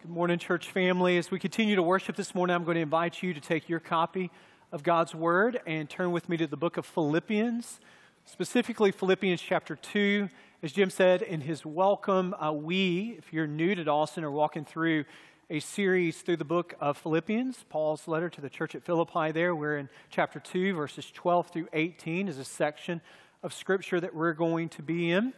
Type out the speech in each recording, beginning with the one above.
Good morning, church family. As we continue to worship this morning, I'm going to invite you to take your copy of God's Word and turn with me to the book of Philippians, specifically Philippians chapter 2. As Jim said in his welcome, uh, we, if you're new to Dawson, are walking through a series through the book of Philippians, Paul's letter to the church at Philippi there. We're in chapter 2, verses 12 through 18 is a section of scripture that we're going to be in.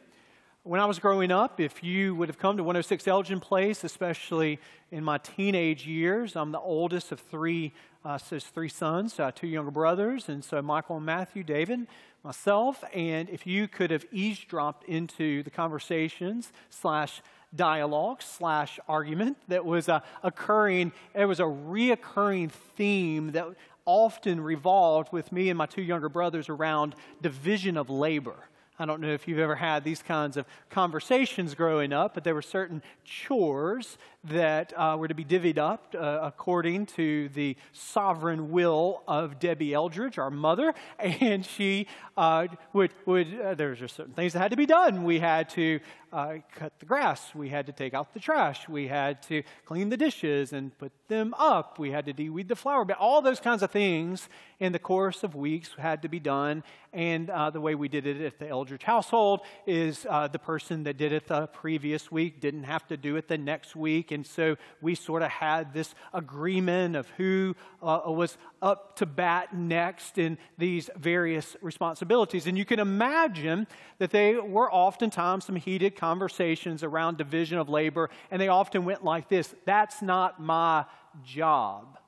When I was growing up, if you would have come to 106 Elgin Place, especially in my teenage years, I'm the oldest of three, uh, three sons, uh, two younger brothers, and so Michael and Matthew, David, myself, and if you could have eavesdropped into the conversations slash dialogue slash argument that was uh, occurring, it was a reoccurring theme that often revolved with me and my two younger brothers around division of labor. I don't know if you've ever had these kinds of conversations growing up, but there were certain chores that uh, were to be divvied up uh, according to the sovereign will of Debbie Eldridge, our mother. And she uh, would, would uh, there were certain things that had to be done. We had to uh, cut the grass. We had to take out the trash. We had to clean the dishes and put them up. We had to de-weed the flower bed. All those kinds of things in the course of weeks had to be done. And uh, the way we did it at the Eldridge household is the person that did it the previous week didn't have to do it the next week and so we sort of had this agreement of who uh, was up to bat next in these various responsibilities. And you can imagine that they were oftentimes some heated conversations around division of labor, and they often went like this That's not my job,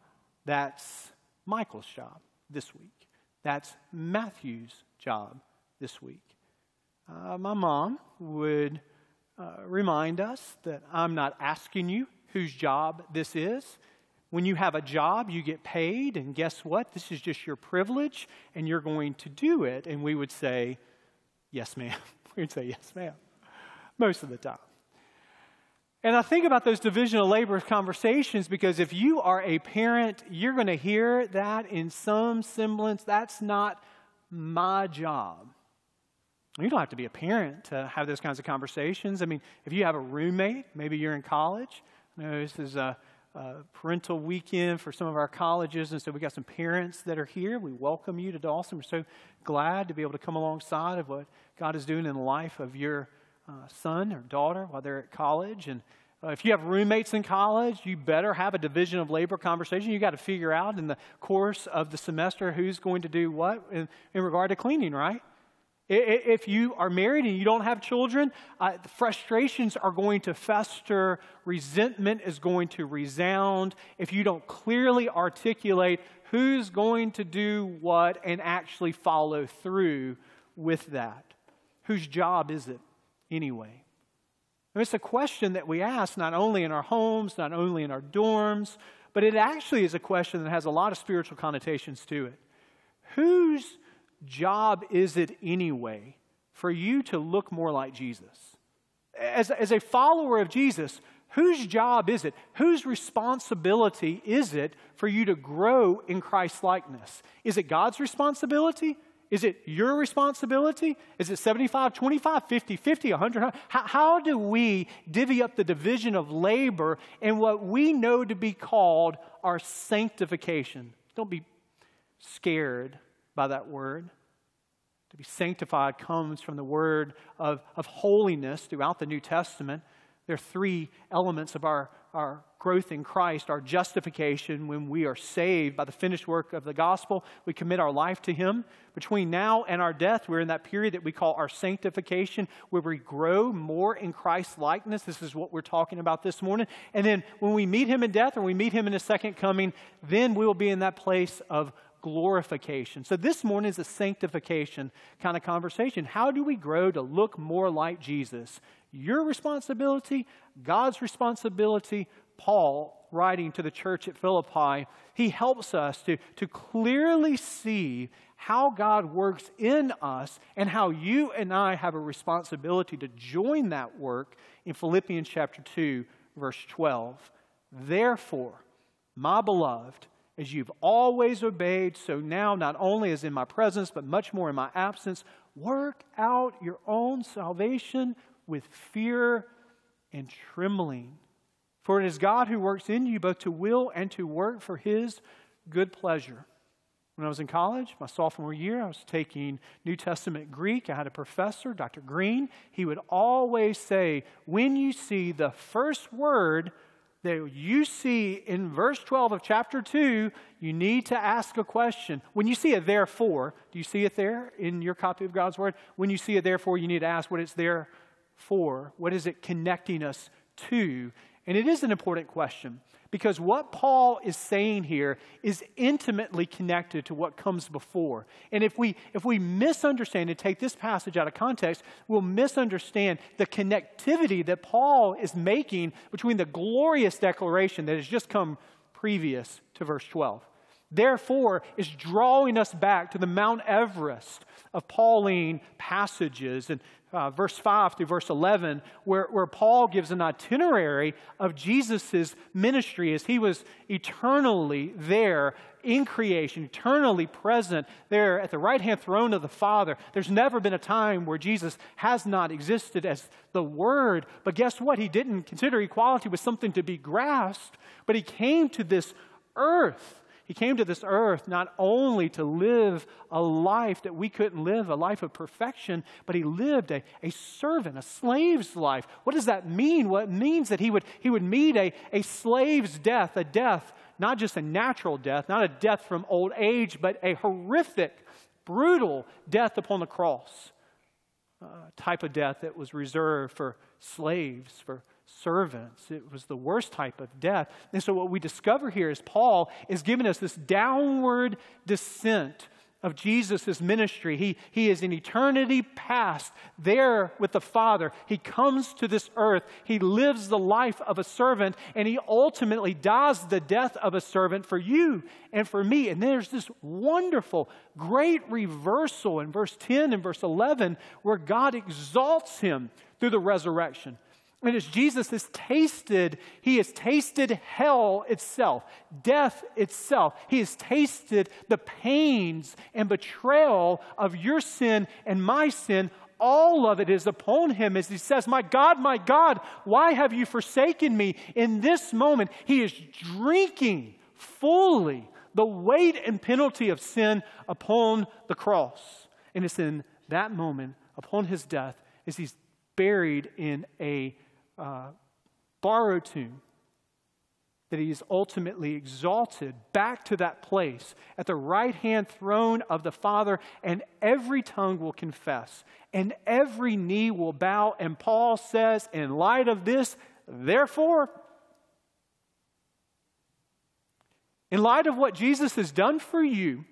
that's Michael's job this week. That's Matthew's job this week. Uh, my mom would uh, remind us that I'm not asking you whose job this is. When you have a job, you get paid, and guess what? This is just your privilege, and you're going to do it. And we would say, Yes, ma'am. we would say, Yes, ma'am, most of the time. And I think about those division of labor conversations because if you are a parent, you're going to hear that in some semblance. That's not my job. You don't have to be a parent to have those kinds of conversations. I mean, if you have a roommate, maybe you're in college. You know, this is a, a, parental weekend for some of our colleges, and so we got some parents that are here. We welcome you to Dawson. We're so glad to be able to come alongside of what God is doing in the life of your uh, son or daughter while they're at college. And uh, if you have roommates in college, you better have a division of labor conversation. You got to figure out in the course of the semester who's going to do what in, in regard to cleaning, right? If you are married and you don't have children, uh, frustrations are going to fester, resentment is going to resound if you don't clearly articulate who's going to do what and actually follow through with that. Whose job is it anyway? And it's a question that we ask not only in our homes, not only in our dorms, but it actually is a question that has a lot of spiritual connotations to it. Whose job is it anyway for you to look more like Jesus? As, as a follower of Jesus, whose job is it? Whose responsibility is it for you to grow in Christ likeness? Is it God's responsibility? Is it your responsibility? Is it 75, 25, 50, 50, 100? How, how do we divvy up the division of labor in what we know to be called our sanctification? Don't be scared by that word. To be sanctified comes from the word of, of holiness throughout the New Testament. There are three elements of our, our growth in Christ our justification, when we are saved by the finished work of the gospel, we commit our life to Him. Between now and our death, we're in that period that we call our sanctification, where we grow more in Christ's likeness. This is what we're talking about this morning. And then when we meet Him in death or we meet Him in His second coming, then we will be in that place of glorification. So this morning is a sanctification kind of conversation. How do we grow to look more like Jesus? Your responsibility, God's responsibility. Paul, writing to the church at Philippi, he helps us to, to clearly see how God works in us and how you and I have a responsibility to join that work in Philippians chapter 2, verse 12. Therefore, my beloved, as you've always obeyed, so now, not only as in my presence, but much more in my absence, work out your own salvation with fear and trembling. For it is God who works in you both to will and to work for his good pleasure. When I was in college, my sophomore year, I was taking New Testament Greek. I had a professor, Dr. Green. He would always say, when you see the first word that you see in verse 12 of chapter 2, you need to ask a question. When you see a therefore, do you see it there in your copy of God's Word? When you see a therefore, you need to ask what it's there for. What is it connecting us to? And it is an important question because what Paul is saying here is intimately connected to what comes before. And if we, if we misunderstand and take this passage out of context, we'll misunderstand the connectivity that Paul is making between the glorious declaration that has just come previous to verse 12. Therefore, is drawing us back to the Mount Everest of Pauline passages and uh, verse 5 through verse 11, where, where Paul gives an itinerary of Jesus' ministry as he was eternally there in creation, eternally present there at the right hand throne of the Father. There's never been a time where Jesus has not existed as the Word. But guess what? He didn't consider equality was something to be grasped, but he came to this earth he came to this earth not only to live a life that we couldn't live, a life of perfection, but he lived a, a servant, a slave's life. What does that mean? Well, it means that he would, he would meet a, a slave's death, a death, not just a natural death, not a death from old age, but a horrific, brutal death upon the cross. Uh, type of death that was reserved for slaves, for servants. It was the worst type of death. And so, what we discover here is Paul is giving us this downward descent of Jesus' ministry. He, he is in eternity past, there with the Father. He comes to this earth. He lives the life of a servant, and he ultimately dies the death of a servant for you and for me. And there's this wonderful, great reversal in verse 10 and verse 11 where God exalts him through the resurrection. And as Jesus has tasted, he has tasted hell itself, death itself. He has tasted the pains and betrayal of your sin and my sin. All of it is upon him as he says, My God, my God, why have you forsaken me? In this moment, he is drinking fully the weight and penalty of sin upon the cross. And it's in that moment, upon his death, as he's buried in a uh, borrowed tomb, that he is ultimately exalted back to that place at the right hand throne of the Father, and every tongue will confess, and every knee will bow. And Paul says, in light of this, therefore, in light of what Jesus has done for you,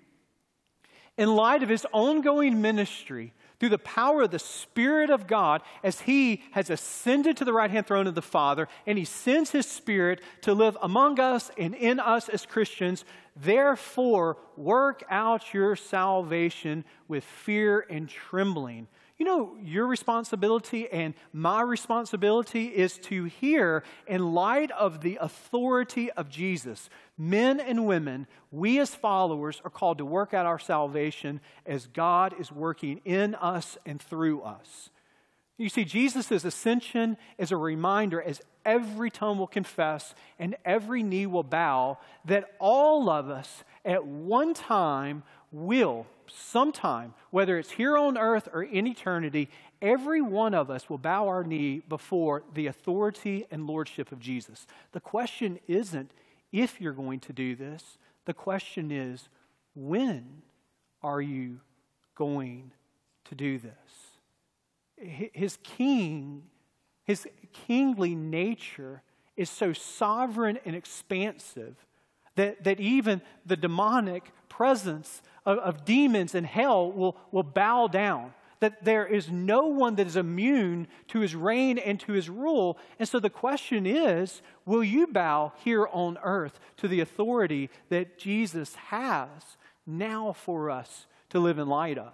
in light of his ongoing ministry, through the power of the Spirit of God as He has ascended to the right hand throne of the Father, and He sends His Spirit to live among us and in us as Christians. Therefore, work out your salvation with fear and trembling. You know, your responsibility and my responsibility is to hear, in light of the authority of Jesus, men and women, we as followers are called to work out our salvation as God is working in us and through us. You see, Jesus' ascension is a reminder as every tongue will confess and every knee will bow that all of us at one time will, sometime, whether it's here on earth or in eternity, every one of us will bow our knee before the authority and lordship of Jesus. The question isn't if you're going to do this, the question is when are you going to do this? His king, his kingly nature is so sovereign and expansive that, that even the demonic presence of, of demons and hell will, will bow down. That there is no one that is immune to his reign and to his rule. And so the question is will you bow here on earth to the authority that Jesus has now for us to live in light of?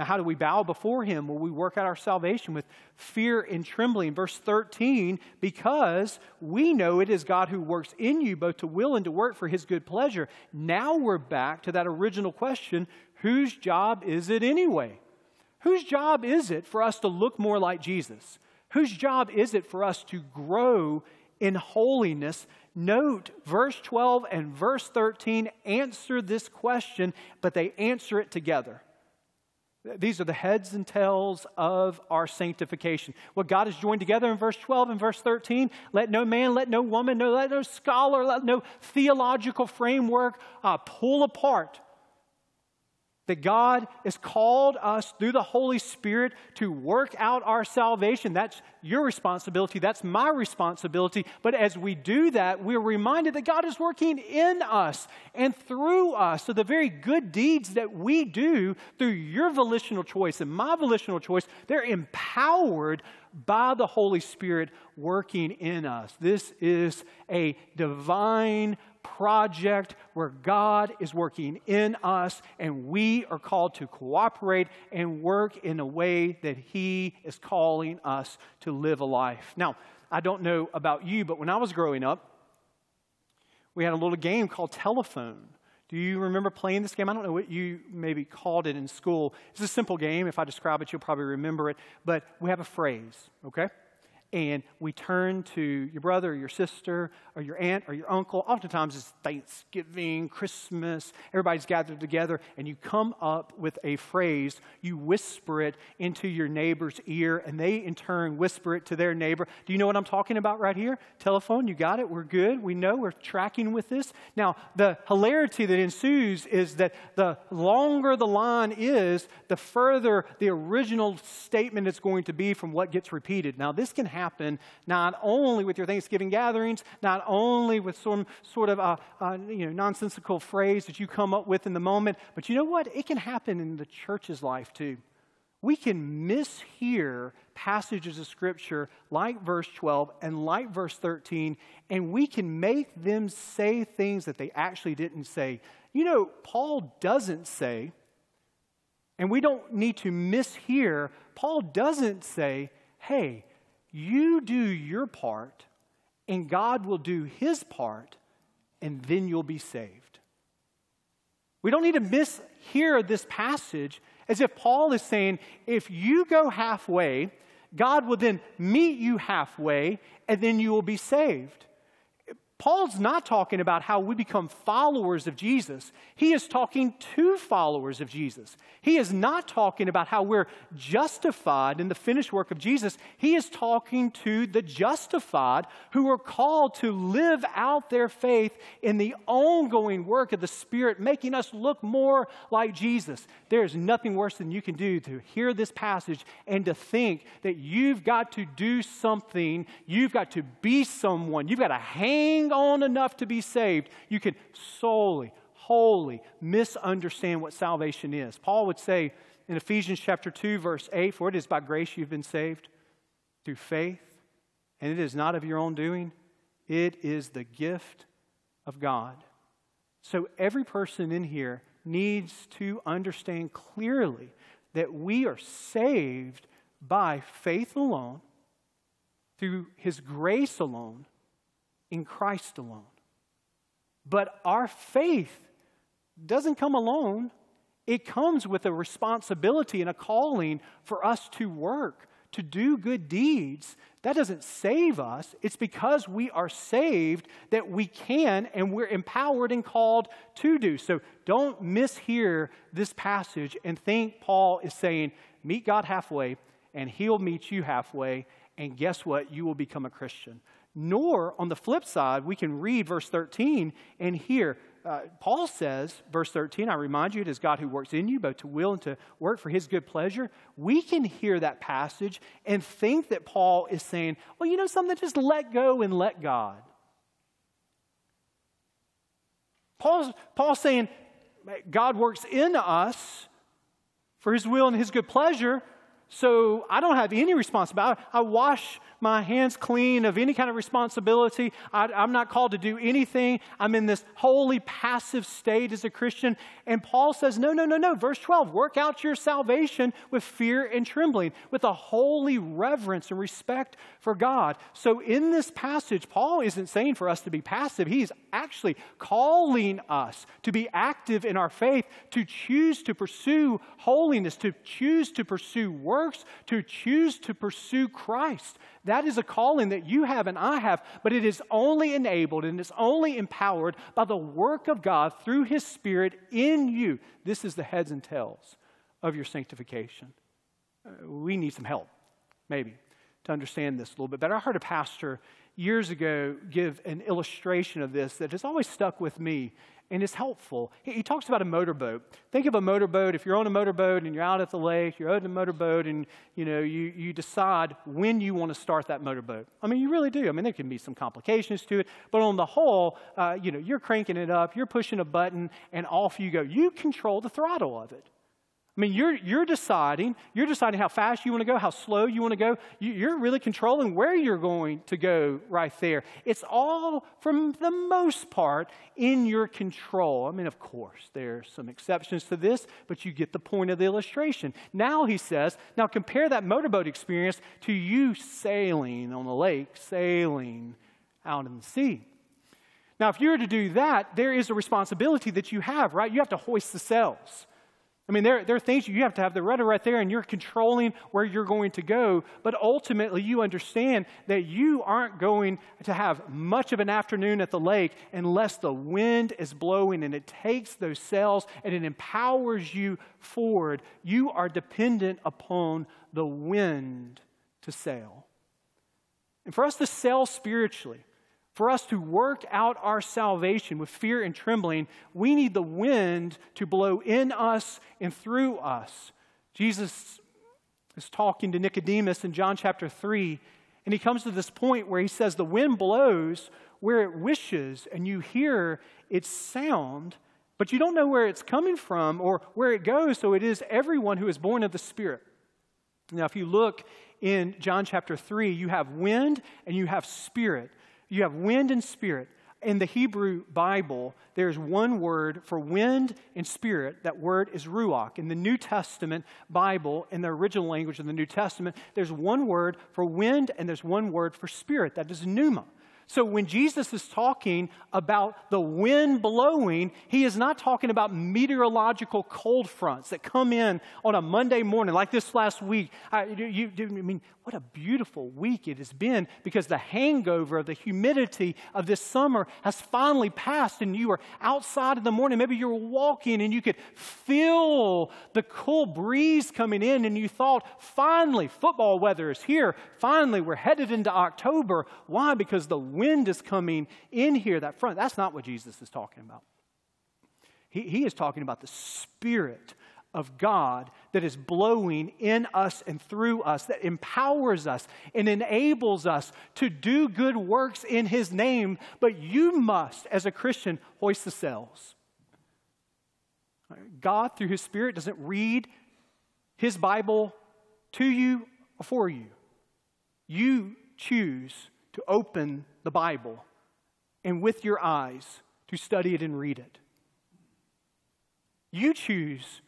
Now, how do we bow before him? Well, we work out our salvation with fear and trembling. Verse 13, because we know it is God who works in you both to will and to work for his good pleasure. Now we're back to that original question whose job is it anyway? Whose job is it for us to look more like Jesus? Whose job is it for us to grow in holiness. Note verse 12 and verse 13 answer this question, but they answer it together. These are the heads and tails of our sanctification. What God has joined together in verse 12 and verse 13, let no man, let no woman, no, let no scholar, let no theological framework uh, pull apart that God has called us through the Holy Spirit to work out our salvation. That's your responsibility. That's my responsibility. But as we do that, we're reminded that God is working in us and through us. So the very good deeds that we do through your volitional choice and my volitional choice, they're empowered by the Holy Spirit working in us. This is a divine project where God is working in us and we are called to cooperate and work in a way that He is calling us to live a life. Now, I don't know about you, but when I was growing up, we had a little game called telephone. Do you remember playing this game? I don't know what you maybe called it in school. It's a simple game. If I describe it, you'll probably remember it. But we have a phrase, okay? And we turn to your brother or your sister or your aunt or your uncle. Oftentimes it's Thanksgiving, Christmas, everybody's gathered together, and you come up with a phrase. You whisper it into your neighbor's ear, and they in turn whisper it to their neighbor. Do you know what I'm talking about right here? Telephone, you got it? We're good. We know we're tracking with this. Now, the hilarity that ensues is that the longer the line is, the further the original statement is going to be from what gets repeated. Now, this can happen happen not only with your Thanksgiving gatherings, not only with some sort of a, a you know, nonsensical phrase that you come up with in the moment, but you know what? It can happen in the church's life too. We can mishear passages of Scripture like verse 12 and like verse 13, and we can make them say things that they actually didn't say. You know, Paul doesn't say, and we don't need to mishear, Paul doesn't say, hey, you do your part, and God will do his part, and then you'll be saved. We don't need to mishear this passage as if Paul is saying, if you go halfway, God will then meet you halfway, and then you will be saved. Paul's not talking about how we become followers of Jesus. He is talking to followers of Jesus. He is not talking about how we're justified in the finished work of Jesus. He is talking to the justified who are called to live out their faith in the ongoing work of the Spirit, making us look more like Jesus. There is nothing worse than you can do to hear this passage and to think that you've got to do something, you've got to be someone, you've got to hang hang on enough to be saved, you can solely, wholly misunderstand what salvation is. Paul would say in Ephesians chapter 2, verse 8, For it is by grace you've been saved through faith, and it is not of your own doing, it is the gift of God. So every person in here needs to understand clearly that we are saved by faith alone, through his grace alone, in Christ alone. But our faith doesn't come alone, it comes with a responsibility and a calling for us to work, to do good deeds. That doesn't save us. It's because we are saved that we can and we're empowered and called to do. So don't mishear this passage and think Paul is saying, meet God halfway and he'll meet you halfway. And guess what? You will become a Christian. Nor, on the flip side, we can read verse 13 and hear uh, Paul says, verse 13, I remind you, it is God who works in you, both to will and to work for his good pleasure. We can hear that passage and think that Paul is saying, well, you know something, just let go and let God. Paul's, Paul's saying, God works in us for his will and his good pleasure, so I don't have any responsibility. I wash my hands clean of any kind of responsibility. I, am not called to do anything. I'm in this holy passive state as a Christian. And Paul says, no, no, no, no. Verse 12, work out your salvation with fear and trembling, with a holy reverence and respect for God. So in this passage, Paul isn't saying for us to be passive. He's actually calling us to be active in our faith, to choose to pursue holiness, to choose to pursue work works, to choose to pursue Christ. That is a calling that you have and I have, but it is only enabled and it's only empowered by the work of God through His Spirit in you. This is the heads and tails of your sanctification. Uh, we need some help, maybe, to understand this a little bit better. I heard a pastor years ago give an illustration of this that has always stuck with me and it's helpful. He, he, talks about a motorboat. Think of a motorboat. If you're on a motorboat and you're out at the lake, you're on a motorboat, and you know you, you decide when you want to start that motorboat. I mean, you really do. I mean, there can be some complications to it, but on the whole, uh, you know, you're cranking it up, you're pushing a button, and off you go. You control the throttle of it. I mean, you're, you're deciding, you're deciding how fast you want to go, how slow you want to go. You, are really controlling where you're going to go right there. It's all, from the most part, in your control. I mean, of course, there are some exceptions to this, but you get the point of the illustration. Now, he says, now compare that motorboat experience to you sailing on the lake, sailing out in the sea. Now, if you were to do that, there is a responsibility that you have, right? You have to hoist the sails. I mean, there, there are things you have to have the rudder right there and you're controlling where you're going to go. But ultimately, you understand that you aren't going to have much of an afternoon at the lake unless the wind is blowing and it takes those sails and it empowers you forward. You are dependent upon the wind to sail. And for us to sail spiritually, for us to work out our salvation with fear and trembling, we need the wind to blow in us and through us. Jesus is talking to Nicodemus in John chapter 3, and he comes to this point where he says, The wind blows where it wishes, and you hear its sound, but you don't know where it's coming from or where it goes. So it is everyone who is born of the Spirit. Now, if you look in John chapter 3, you have wind and you have spirit. You have wind and spirit. In the Hebrew Bible, there's one word for wind and spirit. That word is ruach. In the New Testament Bible, in the original language of the New Testament, there's one word for wind and there's one word for spirit. That is pneuma. So when Jesus is talking about the wind blowing, he is not talking about meteorological cold fronts that come in on a Monday morning, like this last week. I, you, you, I mean, what a beautiful week it has been because the hangover of the humidity of this summer has finally passed, and you are outside in the morning. Maybe you're walking and you could feel the cool breeze coming in, and you thought, finally, football weather is here. Finally, we're headed into October. Why? Because the wind is coming in here, that front. That's not what Jesus is talking about. He, he is talking about the Spirit of God that is blowing in us and through us, that empowers us and enables us to do good works in His name. But you must, as a Christian, hoist the sails. God, through His Spirit, doesn't read His Bible to you or for you. You choose to open the Bible and with your eyes to study it and read it. You choose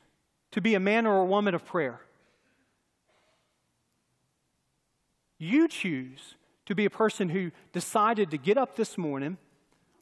to be a man or a woman of prayer. You choose to be a person who decided to get up this morning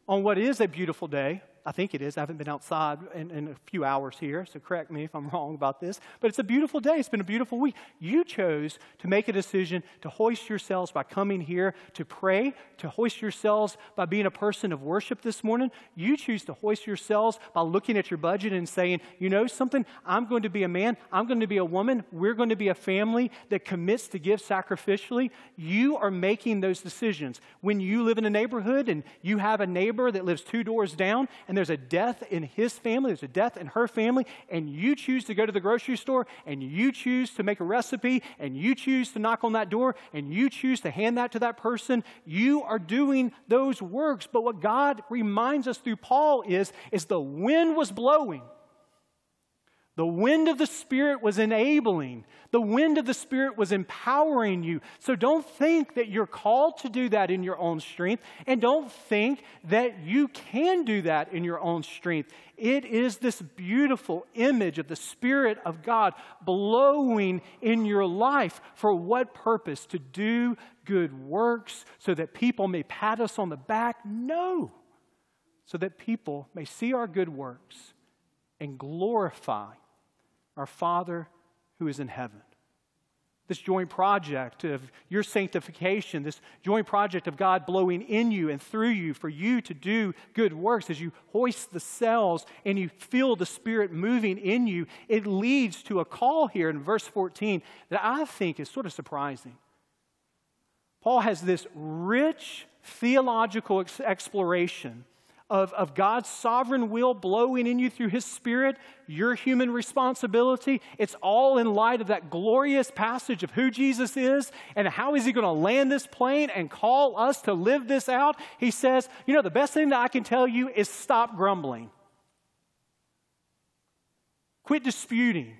on what is a beautiful day I think it is. I haven't been outside in, in, a few hours here, so correct me if I'm wrong about this. But it's a beautiful day. It's been a beautiful week. You chose to make a decision to hoist yourselves by coming here to pray, to hoist yourselves by being a person of worship this morning. You choose to hoist yourselves by looking at your budget and saying, you know something, I'm going to be a man, I'm going to be a woman, we're going to be a family that commits to give sacrificially. You are making those decisions. When you live in a neighborhood and you have a neighbor that lives two doors down, and there's a death in his family, there's a death in her family, and you choose to go to the grocery store and you choose to make a recipe and you choose to knock on that door and you choose to hand that to that person, you are doing those works. But what God reminds us through Paul is, is the wind was blowing the wind of the Spirit was enabling. The wind of the Spirit was empowering you. So don't think that you're called to do that in your own strength, and don't think that you can do that in your own strength. It is this beautiful image of the Spirit of God blowing in your life. For what purpose? To do good works so that people may pat us on the back? No. So that people may see our good works and glorify our Father who is in heaven. this joint project of your sanctification, this joint project of God blowing in you and through you for you to do good works as you hoist the sails and you feel the Spirit moving in you, it leads to a call here in verse 14 that I think is sort of surprising. Paul has this rich theological ex- exploration of, of God's sovereign will blowing in you through His Spirit, your human responsibility. It's all in light of that glorious passage of who Jesus is and how is He going to land this plane and call us to live this out. He says, You know, the best thing that I can tell you is stop grumbling, quit disputing.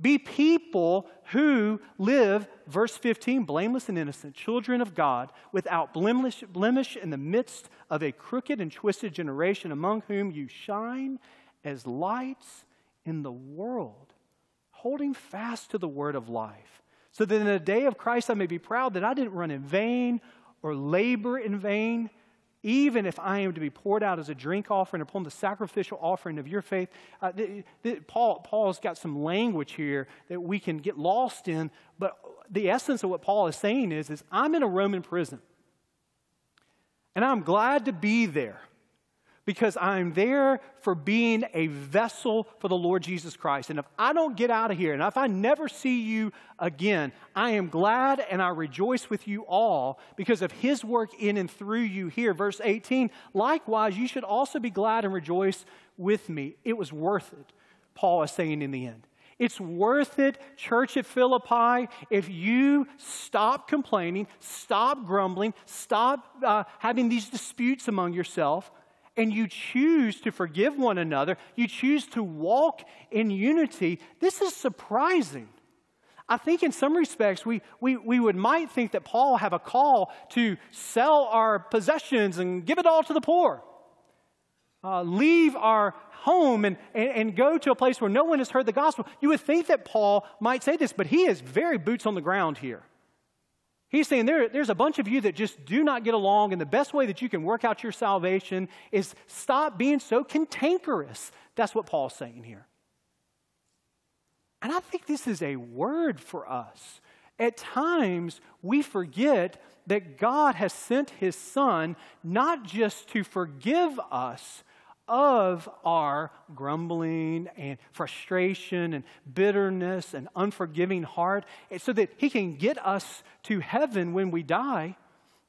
Be people who live, verse 15, blameless and innocent, children of God, without blemish, blemish in the midst of a crooked and twisted generation, among whom you shine as lights in the world, holding fast to the word of life, so that in the day of Christ I may be proud that I didn't run in vain or labor in vain even if I am to be poured out as a drink offering upon the sacrificial offering of your faith. Uh, Paul, Paul's got some language here that we can get lost in, but the essence of what Paul is saying is, is I'm in a Roman prison, and I'm glad to be there because I'm there for being a vessel for the Lord Jesus Christ. And if I don't get out of here and if I never see you again, I am glad and I rejoice with you all because of his work in and through you here. Verse 18, likewise, you should also be glad and rejoice with me. It was worth it, Paul is saying in the end. It's worth it, church at Philippi, if you stop complaining, stop grumbling, stop uh, having these disputes among yourself, and you choose to forgive one another, you choose to walk in unity, this is surprising. I think in some respects we, we, we would might think that Paul have a call to sell our possessions and give it all to the poor. Uh, leave our home and, and, and go to a place where no one has heard the gospel. You would think that Paul might say this, but he is very boots on the ground here. He's saying there, there's a bunch of you that just do not get along, and the best way that you can work out your salvation is stop being so cantankerous. That's what Paul's saying here. And I think this is a word for us. At times, we forget that God has sent his Son not just to forgive us, of our grumbling and frustration and bitterness and unforgiving heart eh, so that He can get us to heaven when we die.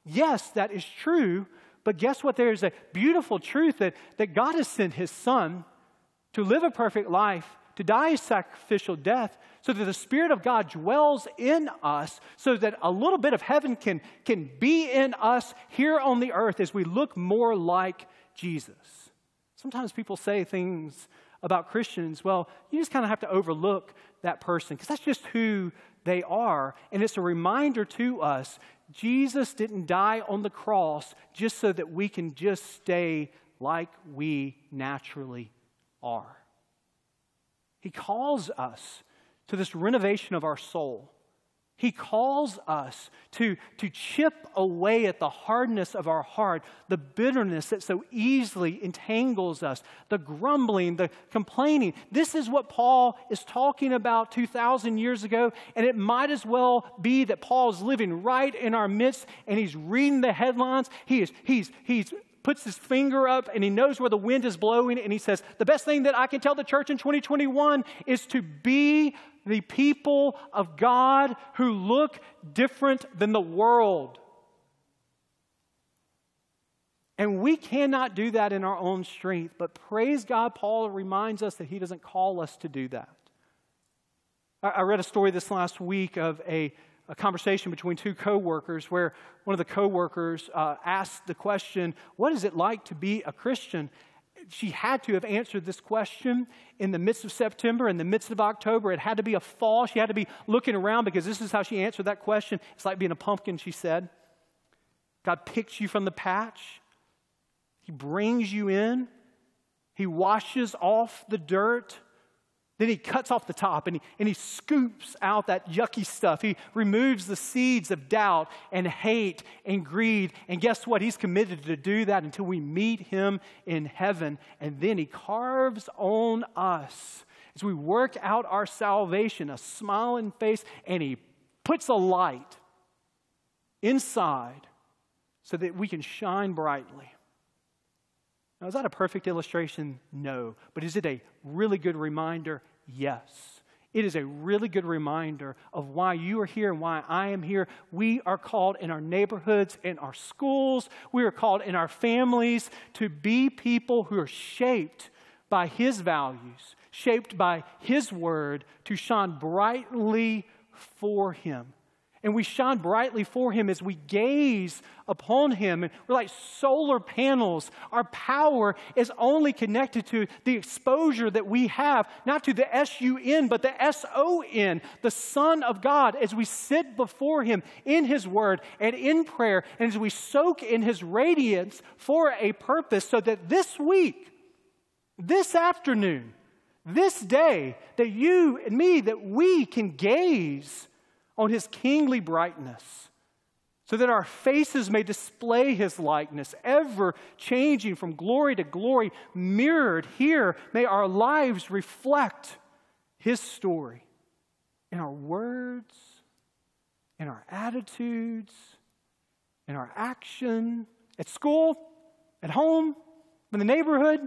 Yes, that is true, but guess what? There's a beautiful truth that, that God has sent His Son to live a perfect life, to die a sacrificial death, so that the Spirit of God dwells in us, so that a little bit of heaven can, can be in us here on the earth as we look more like Jesus. Sometimes people say things about Christians, well, you just kind of have to overlook that person because that's just who they are. And it's a reminder to us Jesus didn't die on the cross just so that we can just stay like we naturally are. He calls us to this renovation of our soul. He calls us to, to chip away at the hardness of our heart, the bitterness that so easily entangles us, the grumbling, the complaining. This is what Paul is talking about 2,000 years ago, and it might as well be that Paul is living right in our midst and he's reading the headlines. He is, he's, he's puts his finger up and he knows where the wind is blowing and he says, The best thing that I can tell the church in 2021 is to be the people of God who look different than the world. And we cannot do that in our own strength, but praise God, Paul reminds us that he doesn't call us to do that. I read a story this last week of a, a conversation between two coworkers where one of the coworkers uh, asked the question, What is it like to be a Christian? she had to have answered this question in the midst of September, in the midst of October. It had to be a fall. She had to be looking around because this is how she answered that question. It's like being a pumpkin, she said. God picks you from the patch, He brings you in, He washes off the dirt. Then he cuts off the top and he, and he scoops out that yucky stuff. He removes the seeds of doubt and hate and greed. And guess what? He's committed to do that until we meet him in heaven. And then he carves on us as we work out our salvation a smiling face and he puts a light inside so that we can shine brightly. Now, is that a perfect illustration? No. But is it a really good reminder? Yes. It is a really good reminder of why you are here and why I am here. We are called in our neighborhoods, in our schools, we are called in our families to be people who are shaped by His values, shaped by His word, to shine brightly for Him. And we shine brightly for Him as we gaze upon Him. And we're like solar panels. Our power is only connected to the exposure that we have, not to the S U N, but the S O N, the Son of God, as we sit before Him in His Word and in prayer, and as we soak in His radiance for a purpose, so that this week, this afternoon, this day, that you and me, that we can gaze on his kingly brightness, so that our faces may display his likeness, ever changing from glory to glory, mirrored here. May our lives reflect his story in our words, in our attitudes, in our action, at school, at home, in the neighborhood,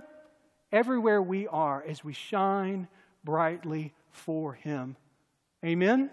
everywhere we are as we shine brightly for him. Amen.